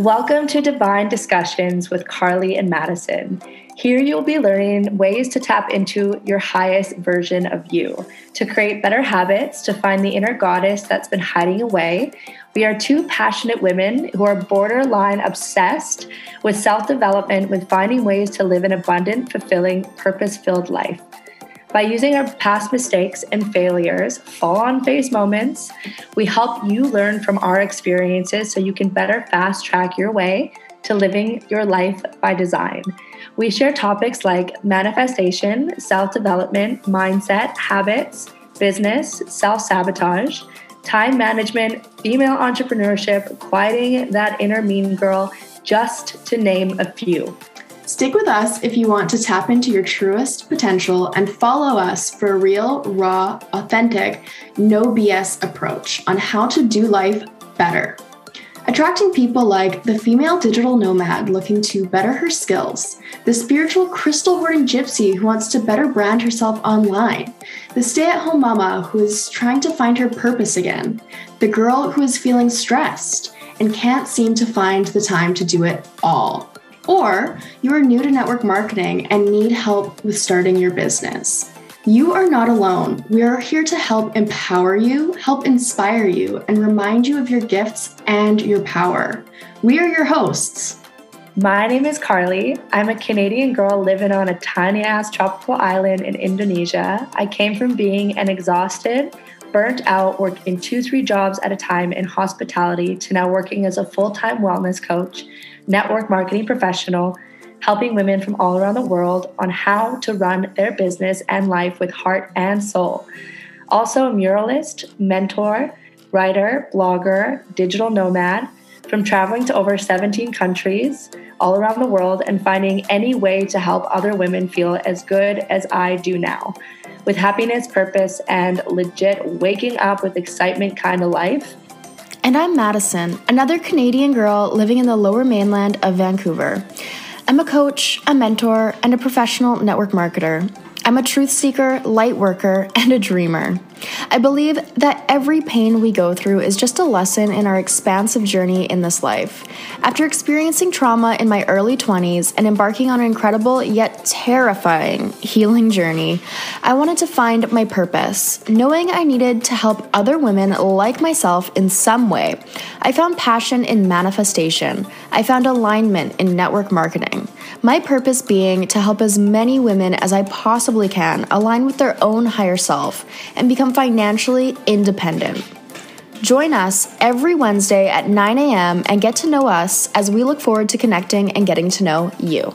Welcome to Divine Discussions with Carly and Madison. Here you'll be learning ways to tap into your highest version of you, to create better habits, to find the inner goddess that's been hiding away. We are two passionate women who are borderline obsessed with self development, with finding ways to live an abundant, fulfilling, purpose filled life. By using our past mistakes and failures, fall on face moments, we help you learn from our experiences so you can better fast track your way to living your life by design. We share topics like manifestation, self development, mindset, habits, business, self sabotage, time management, female entrepreneurship, quieting that inner mean girl, just to name a few. Stick with us if you want to tap into your truest potential and follow us for a real, raw, authentic, no BS approach on how to do life better. Attracting people like the female digital nomad looking to better her skills, the spiritual crystal hoarding gypsy who wants to better brand herself online, the stay at home mama who is trying to find her purpose again, the girl who is feeling stressed and can't seem to find the time to do it all. Or you are new to network marketing and need help with starting your business. You are not alone. We are here to help empower you, help inspire you, and remind you of your gifts and your power. We are your hosts. My name is Carly. I'm a Canadian girl living on a tiny ass tropical island in Indonesia. I came from being an exhausted, burnt out, working two, three jobs at a time in hospitality to now working as a full time wellness coach network marketing professional, helping women from all around the world on how to run their business and life with heart and soul. Also, a muralist, mentor, writer, blogger, digital nomad, from traveling to over 17 countries all around the world and finding any way to help other women feel as good as I do now. With happiness, purpose, and legit waking up with excitement kind of life, and I'm Madison, another Canadian girl living in the lower mainland of Vancouver. I'm a coach, a mentor, and a professional network marketer. I'm a truth seeker, light worker, and a dreamer. I believe that every pain we go through is just a lesson in our expansive journey in this life. After experiencing trauma in my early 20s and embarking on an incredible yet terrifying healing journey, I wanted to find my purpose. Knowing I needed to help other women like myself in some way, I found passion in manifestation. I found alignment in network marketing. My purpose being to help as many women as I possibly can align with their own higher self and become become financially independent. Join us every Wednesday at 9 a.m. and get to know us as we look forward to connecting and getting to know you.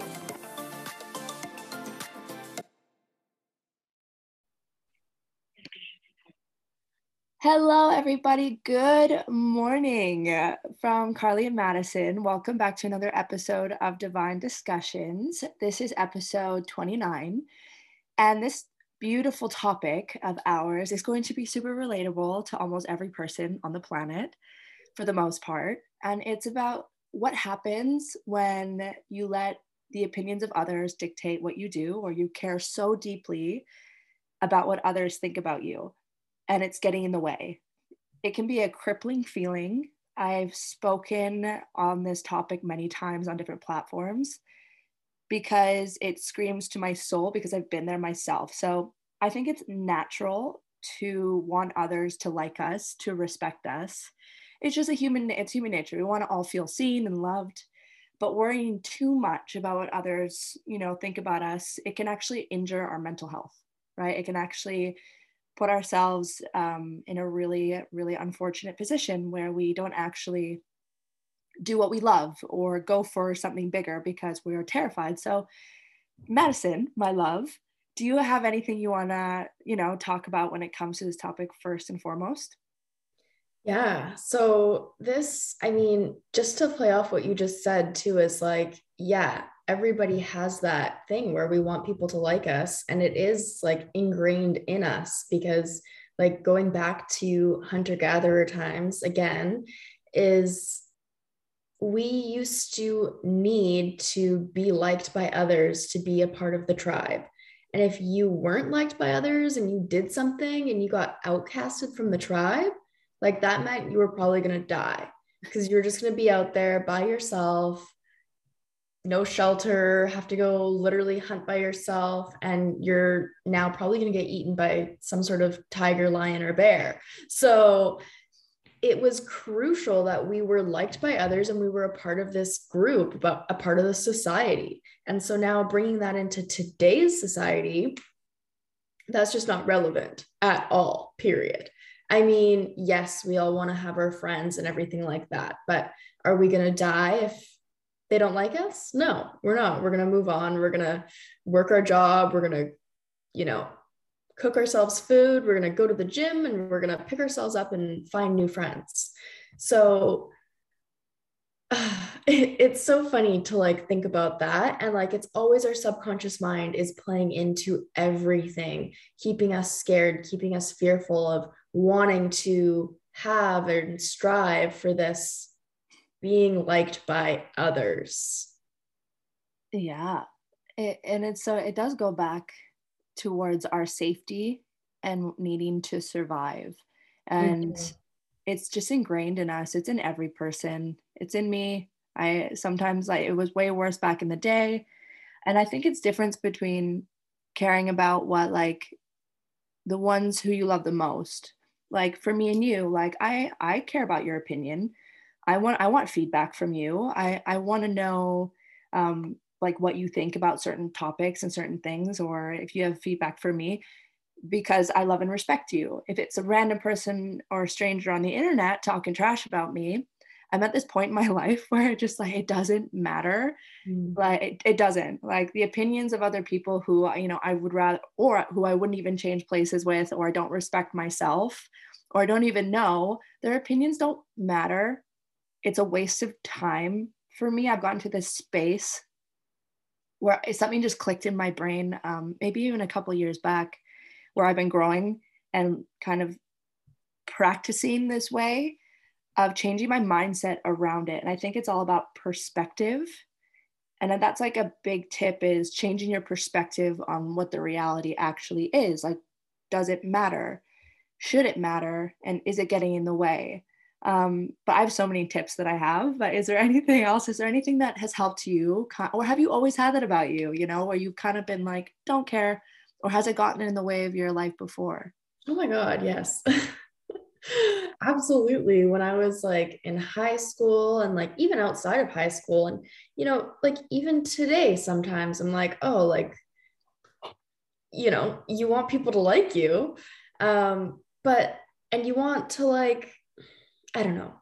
Hello, everybody. Good morning from Carly and Madison. Welcome back to another episode of Divine Discussions. This is episode 29. And this beautiful topic of ours is going to be super relatable to almost every person on the planet for the most part. And it's about what happens when you let the opinions of others dictate what you do, or you care so deeply about what others think about you, and it's getting in the way. It can be a crippling feeling. I've spoken on this topic many times on different platforms because it screams to my soul because I've been there myself. So I think it's natural to want others to like us, to respect us. It's just a human it's human nature. We want to all feel seen and loved. But worrying too much about what others, you know, think about us, it can actually injure our mental health, right? It can actually put ourselves um, in a really, really unfortunate position where we don't actually do what we love or go for something bigger because we are terrified. So, Madison, my love, do you have anything you want to, you know, talk about when it comes to this topic first and foremost? Yeah. So, this, I mean, just to play off what you just said too, is like, yeah, everybody has that thing where we want people to like us. And it is like ingrained in us because, like, going back to hunter gatherer times again, is we used to need to be liked by others to be a part of the tribe. And if you weren't liked by others and you did something and you got outcasted from the tribe, like that meant you were probably going to die. because you're just going to be out there by yourself no shelter, have to go literally hunt by yourself, and you're now probably going to get eaten by some sort of tiger, lion, or bear. So it was crucial that we were liked by others and we were a part of this group, but a part of the society. And so now bringing that into today's society, that's just not relevant at all, period. I mean, yes, we all want to have our friends and everything like that, but are we going to die if they don't like us? No, we're not. We're going to move on. We're going to work our job. We're going to, you know, cook ourselves food. We're going to go to the gym and we're going to pick ourselves up and find new friends. So uh, it, it's so funny to like think about that. And like, it's always our subconscious mind is playing into everything, keeping us scared, keeping us fearful of wanting to have and strive for this being liked by others. Yeah. It, and it's so it does go back towards our safety and needing to survive. And mm-hmm. it's just ingrained in us. It's in every person. It's in me. I sometimes like it was way worse back in the day. And I think it's difference between caring about what like the ones who you love the most. Like for me and you, like I I care about your opinion I want I want feedback from you. I I want to know um, like what you think about certain topics and certain things, or if you have feedback for me, because I love and respect you. If it's a random person or a stranger on the internet talking trash about me, I'm at this point in my life where it just like it doesn't matter. Mm. Like it, it doesn't. Like the opinions of other people who you know I would rather or who I wouldn't even change places with, or I don't respect myself, or I don't even know, their opinions don't matter it's a waste of time for me. I've gotten to this space where something just clicked in my brain, um, maybe even a couple years back, where I've been growing and kind of practicing this way of changing my mindset around it. And I think it's all about perspective. And that's like a big tip is changing your perspective on what the reality actually is. Like, does it matter? Should it matter? And is it getting in the way? Um, but I have so many tips that I have. But is there anything else? Is there anything that has helped you, or have you always had that about you? You know, where you've kind of been like, don't care, or has it gotten in the way of your life before? Oh my God, yes. Absolutely. When I was like in high school and like even outside of high school, and you know, like even today, sometimes I'm like, oh, like, you know, you want people to like you. Um, but and you want to like I don't know.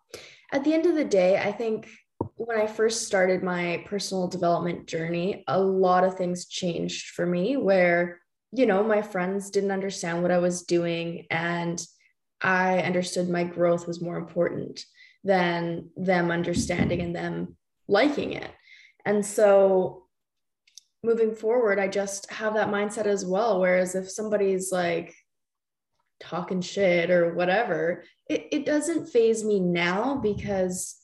At the end of the day, I think when I first started my personal development journey, a lot of things changed for me where, you know, my friends didn't understand what I was doing and I understood my growth was more important than them understanding and them liking it. And so moving forward, I just have that mindset as well. Whereas if somebody's like, talking shit or whatever, it, it doesn't phase me now because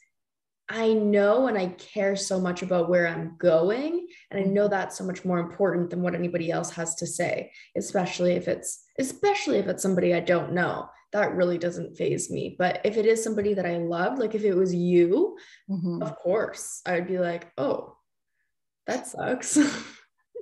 I know and I care so much about where I'm going. And I know that's so much more important than what anybody else has to say, especially if it's, especially if it's somebody I don't know. That really doesn't phase me. But if it is somebody that I love, like if it was you, mm-hmm. of course, I would be like, oh, that sucks.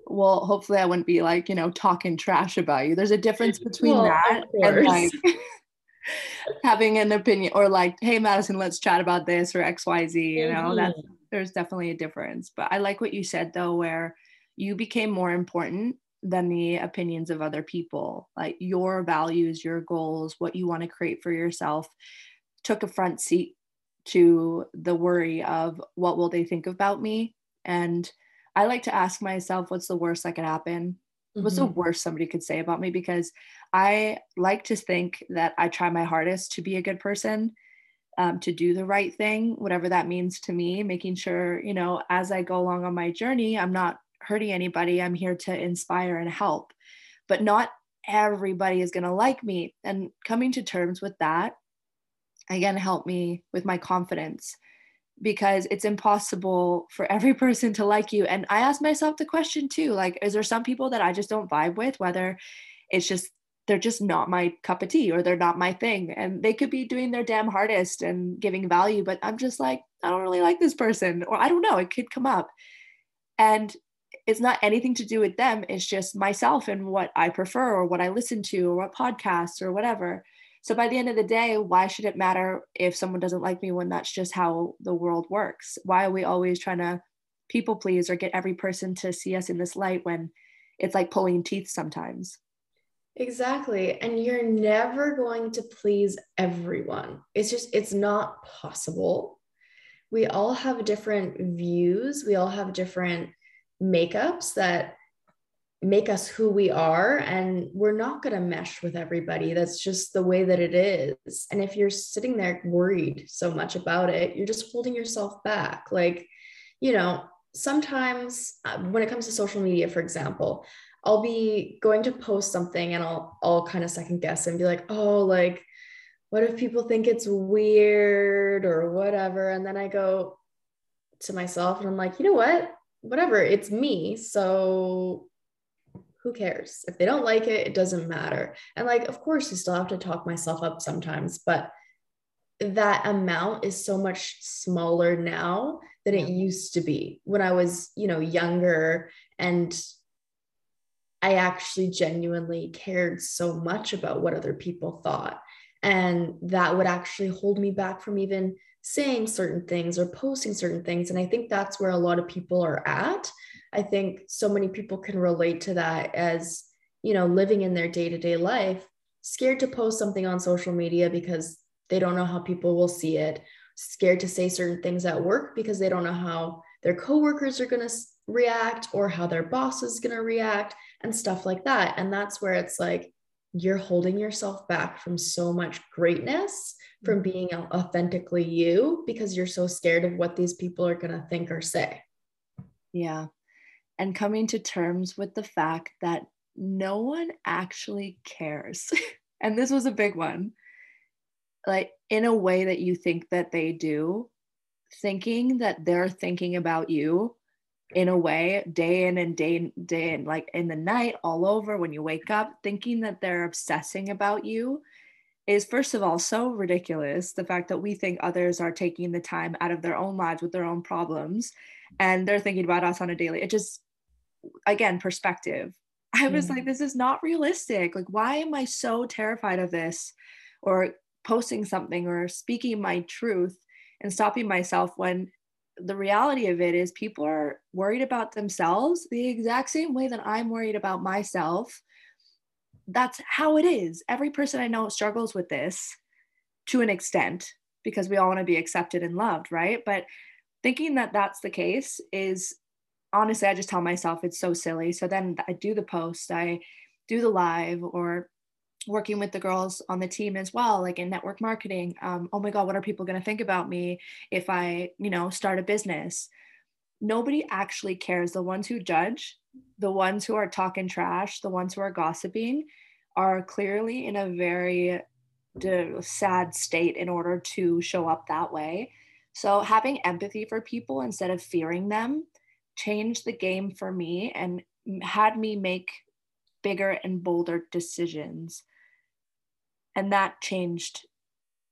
well, hopefully I wouldn't be like, you know, talking trash about you. There's a difference between well, that and like having an opinion or like, hey Madison, let's chat about this or XYZ, you know, mm-hmm. that's there's definitely a difference. But I like what you said though, where you became more important than the opinions of other people. Like your values, your goals, what you want to create for yourself took a front seat to the worry of what will they think about me and I like to ask myself, what's the worst that could happen? Mm-hmm. What's the mm-hmm. worst somebody could say about me? Because I like to think that I try my hardest to be a good person, um, to do the right thing, whatever that means to me, making sure, you know, as I go along on my journey, I'm not hurting anybody. I'm here to inspire and help. But not everybody is going to like me. And coming to terms with that, again, helped me with my confidence because it's impossible for every person to like you. And I ask myself the question too like, is there some people that I just don't vibe with, whether it's just they're just not my cup of tea or they're not my thing. And they could be doing their damn hardest and giving value, but I'm just like, I don't really like this person, or I don't know, it could come up. And it's not anything to do with them, it's just myself and what I prefer or what I listen to or what podcasts or whatever. So by the end of the day, why should it matter if someone doesn't like me when that's just how the world works? Why are we always trying to people please or get every person to see us in this light when it's like pulling teeth sometimes? Exactly. And you're never going to please everyone. It's just, it's not possible. We all have different views, we all have different makeups that make us who we are. And we're not going to mesh with everybody. That's just the way that it is. And if you're sitting there worried so much about it, you're just holding yourself back. Like, you know, sometimes uh, when it comes to social media, for example, I'll be going to post something and I'll I'll kind of second guess and be like, oh, like, what if people think it's weird or whatever? And then I go to myself and I'm like, you know what? Whatever, it's me. So who cares? If they don't like it, it doesn't matter. And like, of course, you still have to talk myself up sometimes, but that amount is so much smaller now than it used to be when I was, you know, younger and I actually genuinely cared so much about what other people thought. And that would actually hold me back from even saying certain things or posting certain things. And I think that's where a lot of people are at. I think so many people can relate to that as, you know, living in their day to day life, scared to post something on social media because they don't know how people will see it, scared to say certain things at work because they don't know how their coworkers are going to react or how their boss is going to react and stuff like that. And that's where it's like you're holding yourself back from so much greatness from mm-hmm. being authentically you because you're so scared of what these people are going to think or say. Yeah. And coming to terms with the fact that no one actually cares. and this was a big one. Like, in a way that you think that they do, thinking that they're thinking about you in a way day in and day day and like in the night all over when you wake up thinking that they're obsessing about you is first of all so ridiculous the fact that we think others are taking the time out of their own lives with their own problems and they're thinking about us on a daily it just again perspective i was mm-hmm. like this is not realistic like why am i so terrified of this or posting something or speaking my truth and stopping myself when the reality of it is people are worried about themselves the exact same way that I'm worried about myself. That's how it is. Every person I know struggles with this to an extent because we all want to be accepted and loved, right? But thinking that that's the case is honestly, I just tell myself it's so silly. So then I do the post, I do the live, or working with the girls on the team as well like in network marketing. Um, oh my god what are people going to think about me if i you know start a business? Nobody actually cares. The ones who judge the ones who are talking trash the ones who are gossiping are clearly in a very sad state in order to show up that way. So having empathy for people instead of fearing them changed the game for me and had me make bigger and bolder decisions and that changed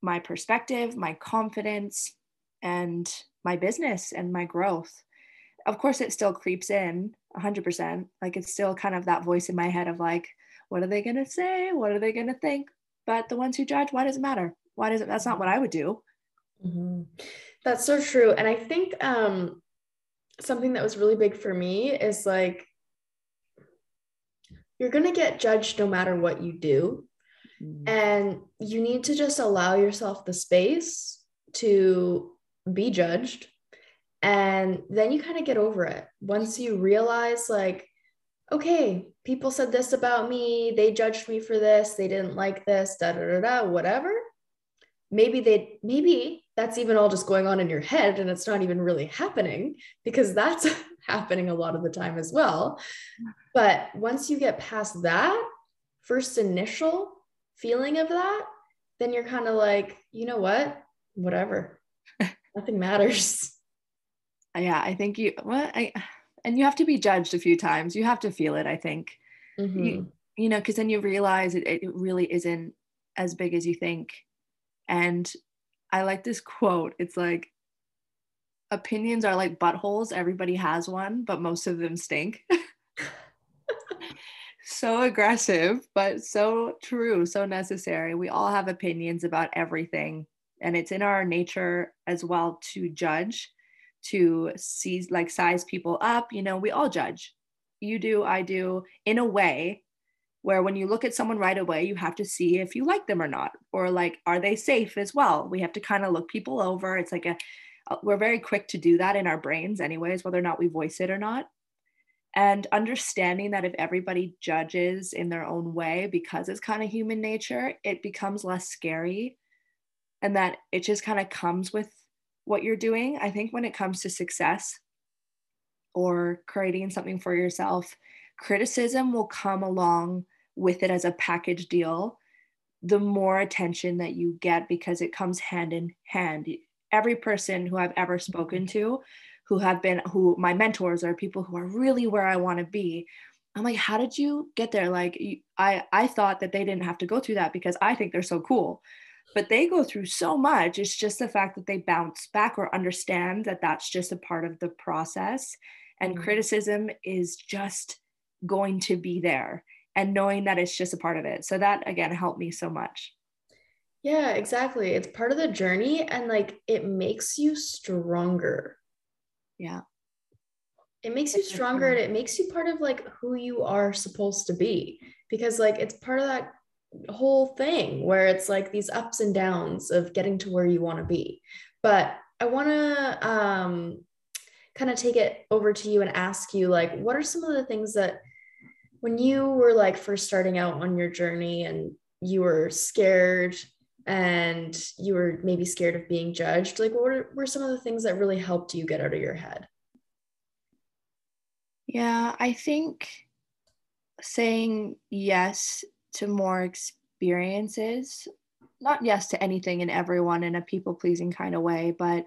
my perspective, my confidence, and my business and my growth. Of course, it still creeps in 100%. Like it's still kind of that voice in my head of like, what are they going to say? What are they going to think? But the ones who judge, why does it matter? Why does it? That's not what I would do. Mm-hmm. That's so true. And I think um, something that was really big for me is like, you're going to get judged no matter what you do. Mm-hmm. And you need to just allow yourself the space to be judged. And then you kind of get over it. Once you realize, like, okay, people said this about me, they judged me for this, they didn't like this, da da da da, whatever. Maybe they, maybe that's even all just going on in your head and it's not even really happening because that's happening a lot of the time as well. But once you get past that first initial feeling of that, then you're kind of like, you know what? Whatever. Nothing matters. Yeah, I think you what I and you have to be judged a few times. You have to feel it, I think. Mm-hmm. You, you know, because then you realize it, it really isn't as big as you think. And I like this quote. It's like, opinions are like buttholes. Everybody has one, but most of them stink. so aggressive, but so true, so necessary. We all have opinions about everything. And it's in our nature as well to judge, to see, like, size people up. You know, we all judge. You do, I do, in a way where when you look at someone right away, you have to see if you like them or not, or like, are they safe as well? We have to kind of look people over. It's like a, we're very quick to do that in our brains, anyways, whether or not we voice it or not and understanding that if everybody judges in their own way because it's kind of human nature it becomes less scary and that it just kind of comes with what you're doing i think when it comes to success or creating something for yourself criticism will come along with it as a package deal the more attention that you get because it comes hand in hand every person who i've ever spoken to who have been who my mentors are people who are really where I want to be. I'm like, how did you get there? Like, I I thought that they didn't have to go through that because I think they're so cool, but they go through so much. It's just the fact that they bounce back or understand that that's just a part of the process, and mm-hmm. criticism is just going to be there, and knowing that it's just a part of it. So that again helped me so much. Yeah, exactly. It's part of the journey, and like it makes you stronger yeah it makes you stronger and it makes you part of like who you are supposed to be because like it's part of that whole thing where it's like these ups and downs of getting to where you want to be but i want to um kind of take it over to you and ask you like what are some of the things that when you were like first starting out on your journey and you were scared and you were maybe scared of being judged like what were some of the things that really helped you get out of your head? Yeah i think saying yes to more experiences not yes to anything and everyone in a people pleasing kind of way but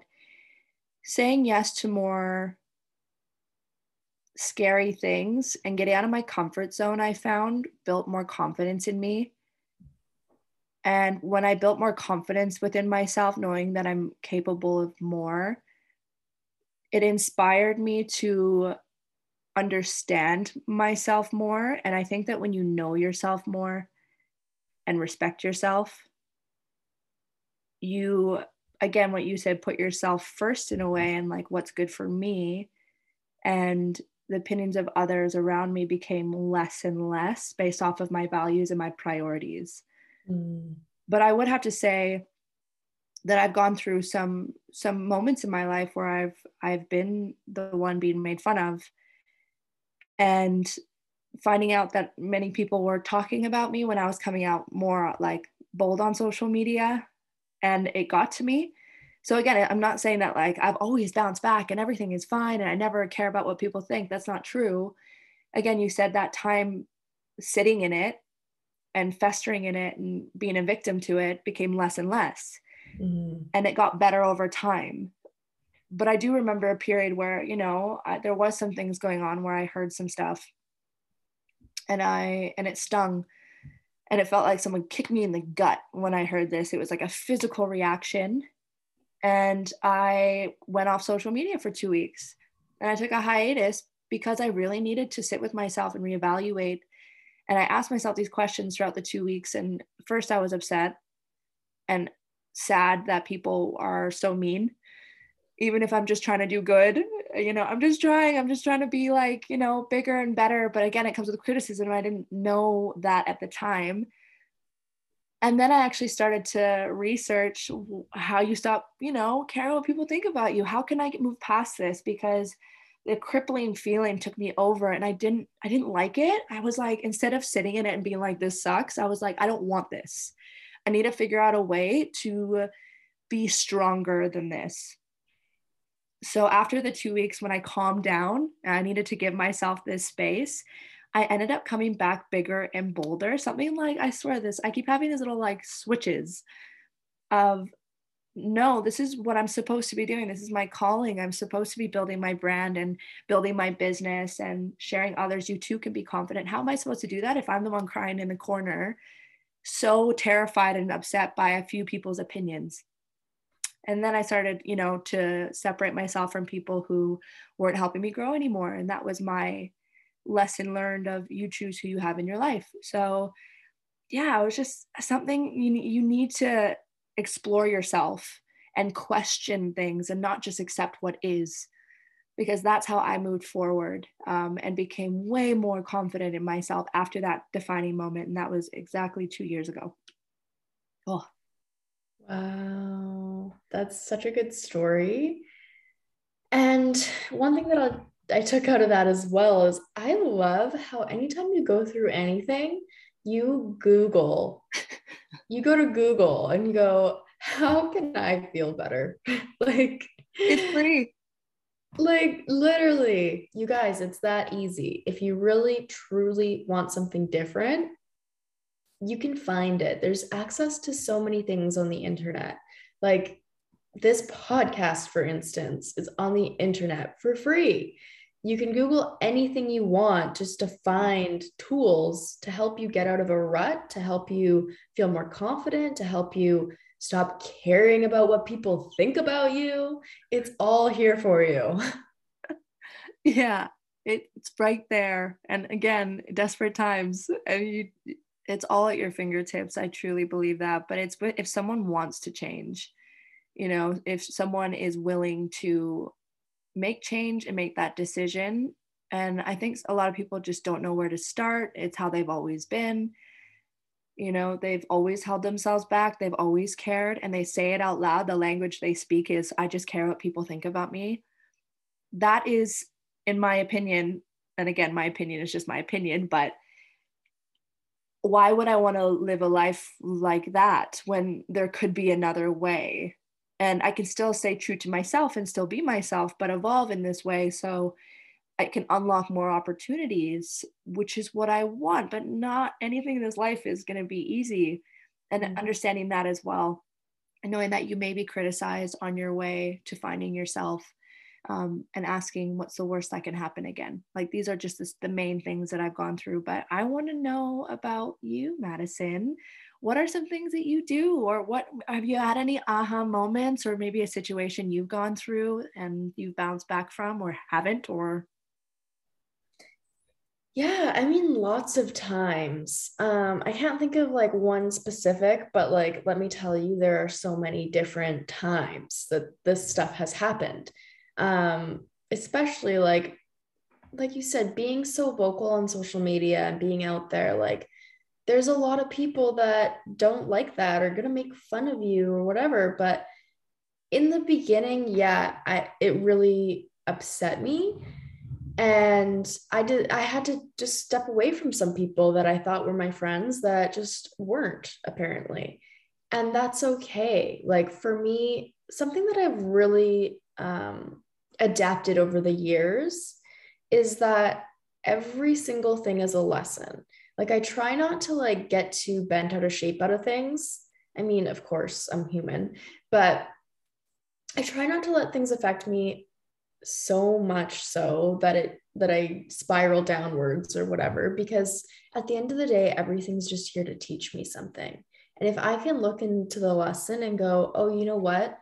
saying yes to more scary things and getting out of my comfort zone i found built more confidence in me and when I built more confidence within myself, knowing that I'm capable of more, it inspired me to understand myself more. And I think that when you know yourself more and respect yourself, you, again, what you said, put yourself first in a way and like what's good for me. And the opinions of others around me became less and less based off of my values and my priorities. Mm. But I would have to say that I've gone through some some moments in my life where I've I've been the one being made fun of and finding out that many people were talking about me when I was coming out more like bold on social media and it got to me. So again, I'm not saying that like I've always bounced back and everything is fine and I never care about what people think. That's not true. Again, you said that time sitting in it and festering in it and being a victim to it became less and less. Mm-hmm. And it got better over time. But I do remember a period where, you know, I, there was some things going on where I heard some stuff and I, and it stung and it felt like someone kicked me in the gut when I heard this. It was like a physical reaction. And I went off social media for two weeks and I took a hiatus because I really needed to sit with myself and reevaluate and I asked myself these questions throughout the two weeks. And first, I was upset and sad that people are so mean. Even if I'm just trying to do good, you know, I'm just trying, I'm just trying to be like, you know, bigger and better. But again, it comes with criticism. I didn't know that at the time. And then I actually started to research how you stop, you know, caring what people think about you. How can I move past this? Because the crippling feeling took me over and I didn't I didn't like it. I was like instead of sitting in it and being like this sucks, I was like I don't want this. I need to figure out a way to be stronger than this. So after the 2 weeks when I calmed down, I needed to give myself this space. I ended up coming back bigger and bolder. Something like I swear this, I keep having these little like switches of no, this is what I'm supposed to be doing. This is my calling. I'm supposed to be building my brand and building my business and sharing others. You too can be confident. How am I supposed to do that if I'm the one crying in the corner, so terrified and upset by a few people's opinions? And then I started, you know, to separate myself from people who weren't helping me grow anymore. And that was my lesson learned of you choose who you have in your life. So, yeah, it was just something you, you need to explore yourself and question things and not just accept what is because that's how I moved forward um, and became way more confident in myself after that defining moment. And that was exactly two years ago. Oh. Wow. That's such a good story. And one thing that i I took out of that as well is I love how anytime you go through anything, you Google, you go to Google and you go, how can I feel better? like, it's free. Like, literally, you guys, it's that easy. If you really, truly want something different, you can find it. There's access to so many things on the internet. Like, this podcast, for instance, is on the internet for free you can Google anything you want just to find tools to help you get out of a rut, to help you feel more confident, to help you stop caring about what people think about you. It's all here for you. yeah, it's right there. And again, desperate times, and you, it's all at your fingertips. I truly believe that. But it's if someone wants to change, you know, if someone is willing to make change and make that decision. And I think a lot of people just don't know where to start. It's how they've always been. You know, they've always held themselves back. They've always cared and they say it out loud. The language they speak is, I just care what people think about me. That is, in my opinion, and again, my opinion is just my opinion, but why would I want to live a life like that when there could be another way? And I can still stay true to myself and still be myself, but evolve in this way so I can unlock more opportunities, which is what I want. But not anything in this life is going to be easy. And mm-hmm. understanding that as well, and knowing that you may be criticized on your way to finding yourself. Um, and asking what's the worst that can happen again. Like these are just this, the main things that I've gone through. But I want to know about you, Madison what are some things that you do? Or what have you had any aha moments or maybe a situation you've gone through and you've bounced back from or haven't or? Yeah i mean lots of times. Um i can't think of like one specific but like let me tell you there are so many different times that this stuff has happened. Um especially like like you said being so vocal on social media and being out there like there's a lot of people that don't like that or to make fun of you or whatever but in the beginning yeah i it really upset me. And i did i had to just step away from some people that i thought were my friends that just weren't apparently. And that's okay. Like for me something that i've really um, adapted over the years is that every single thing is a lesson like I try not to like get too bent out of shape out of things. I mean, of course, I'm human, but I try not to let things affect me so much so that it that I spiral downwards or whatever because at the end of the day everything's just here to teach me something. And if I can look into the lesson and go, "Oh, you know what?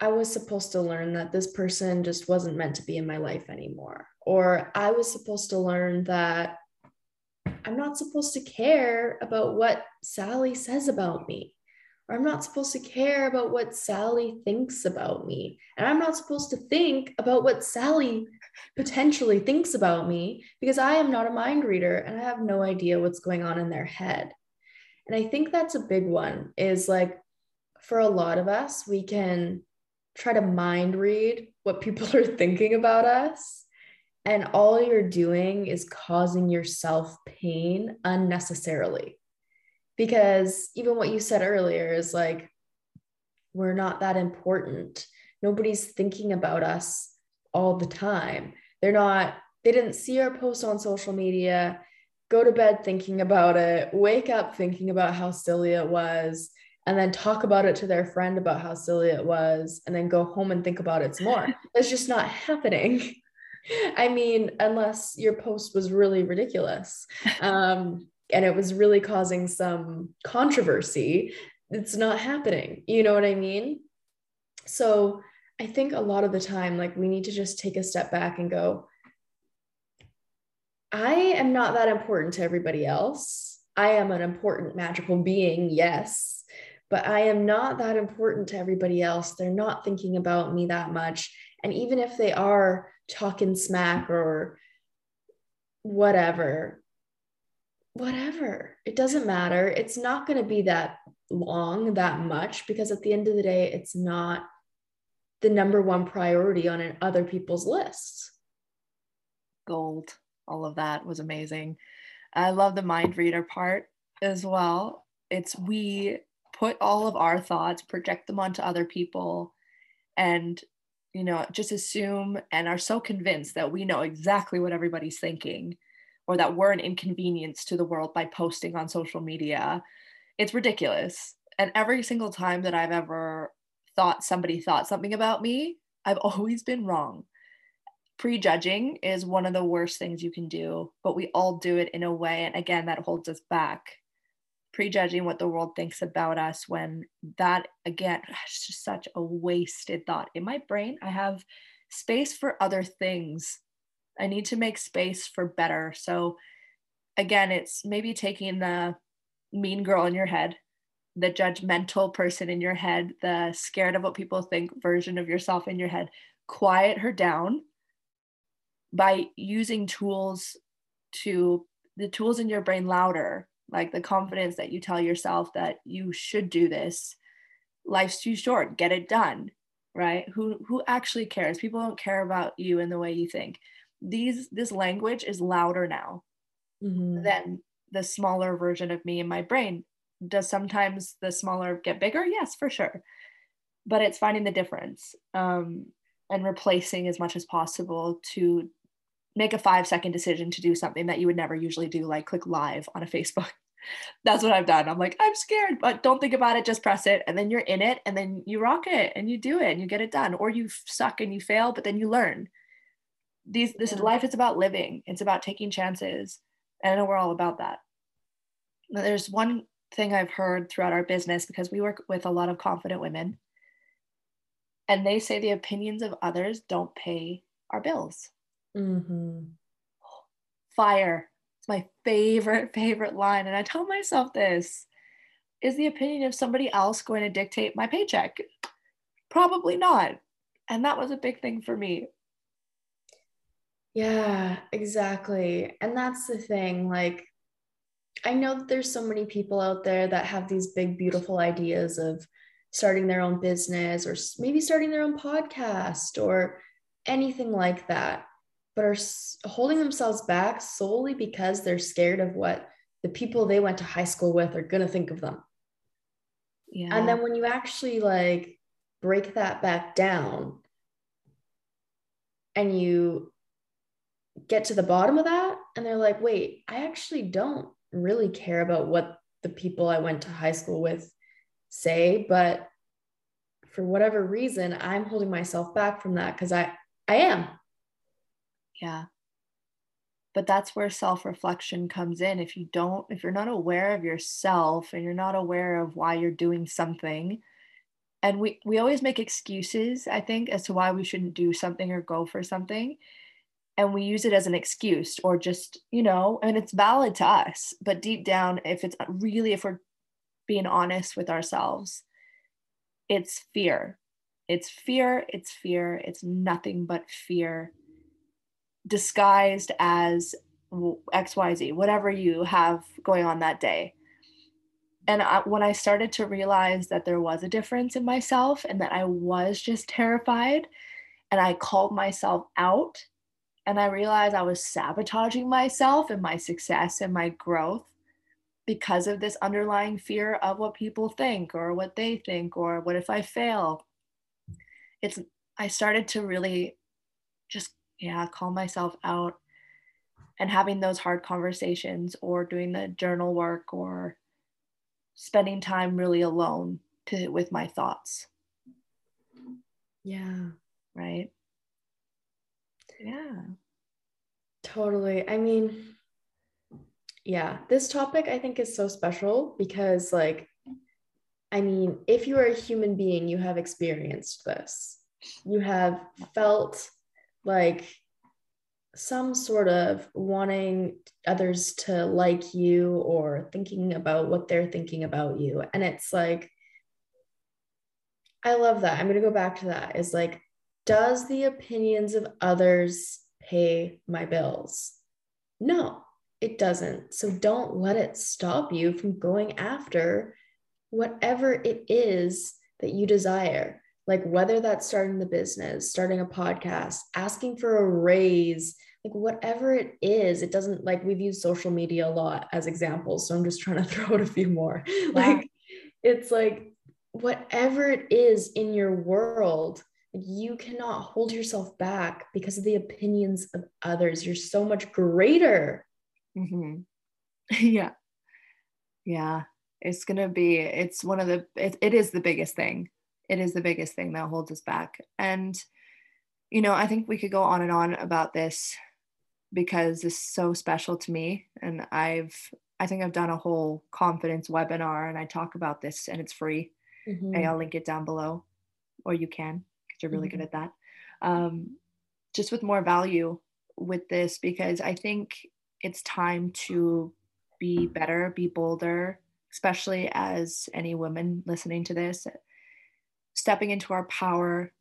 I was supposed to learn that this person just wasn't meant to be in my life anymore." Or I was supposed to learn that I'm not supposed to care about what Sally says about me, or I'm not supposed to care about what Sally thinks about me. And I'm not supposed to think about what Sally potentially thinks about me because I am not a mind reader and I have no idea what's going on in their head. And I think that's a big one is like for a lot of us, we can try to mind read what people are thinking about us and all you're doing is causing yourself pain unnecessarily. Because even what you said earlier is like, we're not that important. Nobody's thinking about us all the time. They're not, they didn't see our post on social media, go to bed thinking about it, wake up thinking about how silly it was, and then talk about it to their friend about how silly it was and then go home and think about it some more. That's just not happening. I mean, unless your post was really ridiculous um, and it was really causing some controversy, it's not happening. You know what I mean? So I think a lot of the time, like we need to just take a step back and go, I am not that important to everybody else. I am an important magical being, yes, but I am not that important to everybody else. They're not thinking about me that much. And even if they are talking smack or whatever, whatever, it doesn't matter. It's not going to be that long, that much, because at the end of the day, it's not the number one priority on other people's lists. Gold. All of that was amazing. I love the mind reader part as well. It's we put all of our thoughts, project them onto other people, and you know, just assume and are so convinced that we know exactly what everybody's thinking or that we're an inconvenience to the world by posting on social media. It's ridiculous. And every single time that I've ever thought somebody thought something about me, I've always been wrong. Prejudging is one of the worst things you can do, but we all do it in a way. And again, that holds us back prejudging what the world thinks about us when that again is just such a wasted thought. In my brain i have space for other things. I need to make space for better. So again it's maybe taking the mean girl in your head the judgmental person in your head the scared of what people think version of yourself in your head. Quiet her down by using tools to the tools in your brain louder like the confidence that you tell yourself that you should do this life's too short get it done right? Who who actually cares? People don't care about you in the way you think. These this language is louder now mm-hmm. than the smaller version of me in my brain. Does sometimes the smaller get bigger? Yes for sure. But it's finding the difference um, and replacing as much as possible to make a five second decision to do something that you would never usually do, like click live on a Facebook. That's what I've done. I'm like, I'm scared, but don't think about it, just press it. And then you're in it and then you rock it and you do it and you get it done. Or you suck and you fail, but then you learn. These this is life, it's about living, it's about taking chances. And I know we're all about that. There's one thing I've heard throughout our business because we work with a lot of confident women. And they say the opinions of others don't pay our bills. Mm-hmm. Fire. It's my favorite, favorite line. And I tell myself this is the opinion of somebody else going to dictate my paycheck? Probably not. And that was a big thing for me. Yeah, exactly. And that's the thing. Like, I know that there's so many people out there that have these big, beautiful ideas of starting their own business or maybe starting their own podcast or anything like that but are holding themselves back solely because they're scared of what the people they went to high school with are going to think of them. Yeah. And then when you actually like break that back down and you get to the bottom of that and they're like, wait, I actually don't really care about what the people I went to high school with say, but for whatever reason, I'm holding myself back from that because I I am. Yeah. But that's where self reflection comes in. If you don't, if you're not aware of yourself and you're not aware of why you're doing something, and we, we always make excuses, I think, as to why we shouldn't do something or go for something. And we use it as an excuse or just, you know, and it's valid to us. But deep down, if it's really, if we're being honest with ourselves, it's fear. It's fear. It's fear. It's nothing but fear disguised as xyz whatever you have going on that day. And I, when i started to realize that there was a difference in myself and that i was just terrified and i called myself out and i realized i was sabotaging myself and my success and my growth because of this underlying fear of what people think or what they think or what if i fail. It's i started to really just yeah call myself out and having those hard conversations or doing the journal work or spending time really alone to with my thoughts. Yeah. Right. Yeah. Totally. I mean, yeah, this topic I think is so special because, like, I mean, if you are a human being, you have experienced this. You have felt like some sort of wanting others to like you or thinking about what they're thinking about you. And it's like, I love that. I'm going to go back to that. Is like, does the opinions of others pay my bills? No, it doesn't. So don't let it stop you from going after whatever it is that you desire. Like whether that's starting the business, starting a podcast, asking for a raise, like whatever it is, it doesn't like we've used social media a lot as examples. So I'm just trying to throw out a few more. Like it's like whatever it is in your world, you cannot hold yourself back because of the opinions of others. You're so much greater. Mm-hmm. yeah. Yeah. It's going to be, it's one of the, it, it is the biggest thing. It is the biggest thing that holds us back. And, you know, I think we could go on and on about this because it's so special to me. And I've, I think I've done a whole confidence webinar and I talk about this and it's free. Mm-hmm. And I'll link it down below, or you can because you're really mm-hmm. good at that. Um, just with more value with this because I think it's time to be better, be bolder, especially as any women listening to this. Stepping into our power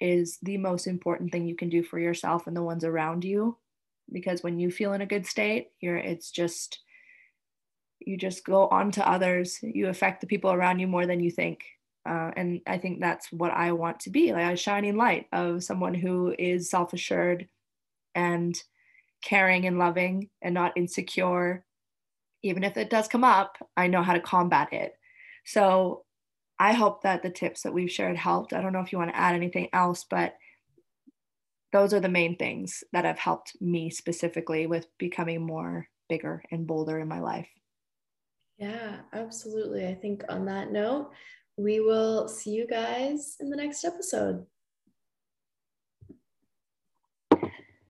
is the most important thing you can do for yourself and the ones around you. Because when you feel in a good state, you're it's just you just go on to others. You affect the people around you more than you think. Uh, and i think that's what i want to be like a shining light of someone who is self-assured and caring and loving and not insecure. Even if it does come up i know how to combat it. So i hope that the tips that we've shared helped i don't know if you want to add anything else but those are the main things that have helped me specifically with becoming more bigger and bolder in my life yeah, absolutely. I think on that note, we will see you guys in the next episode.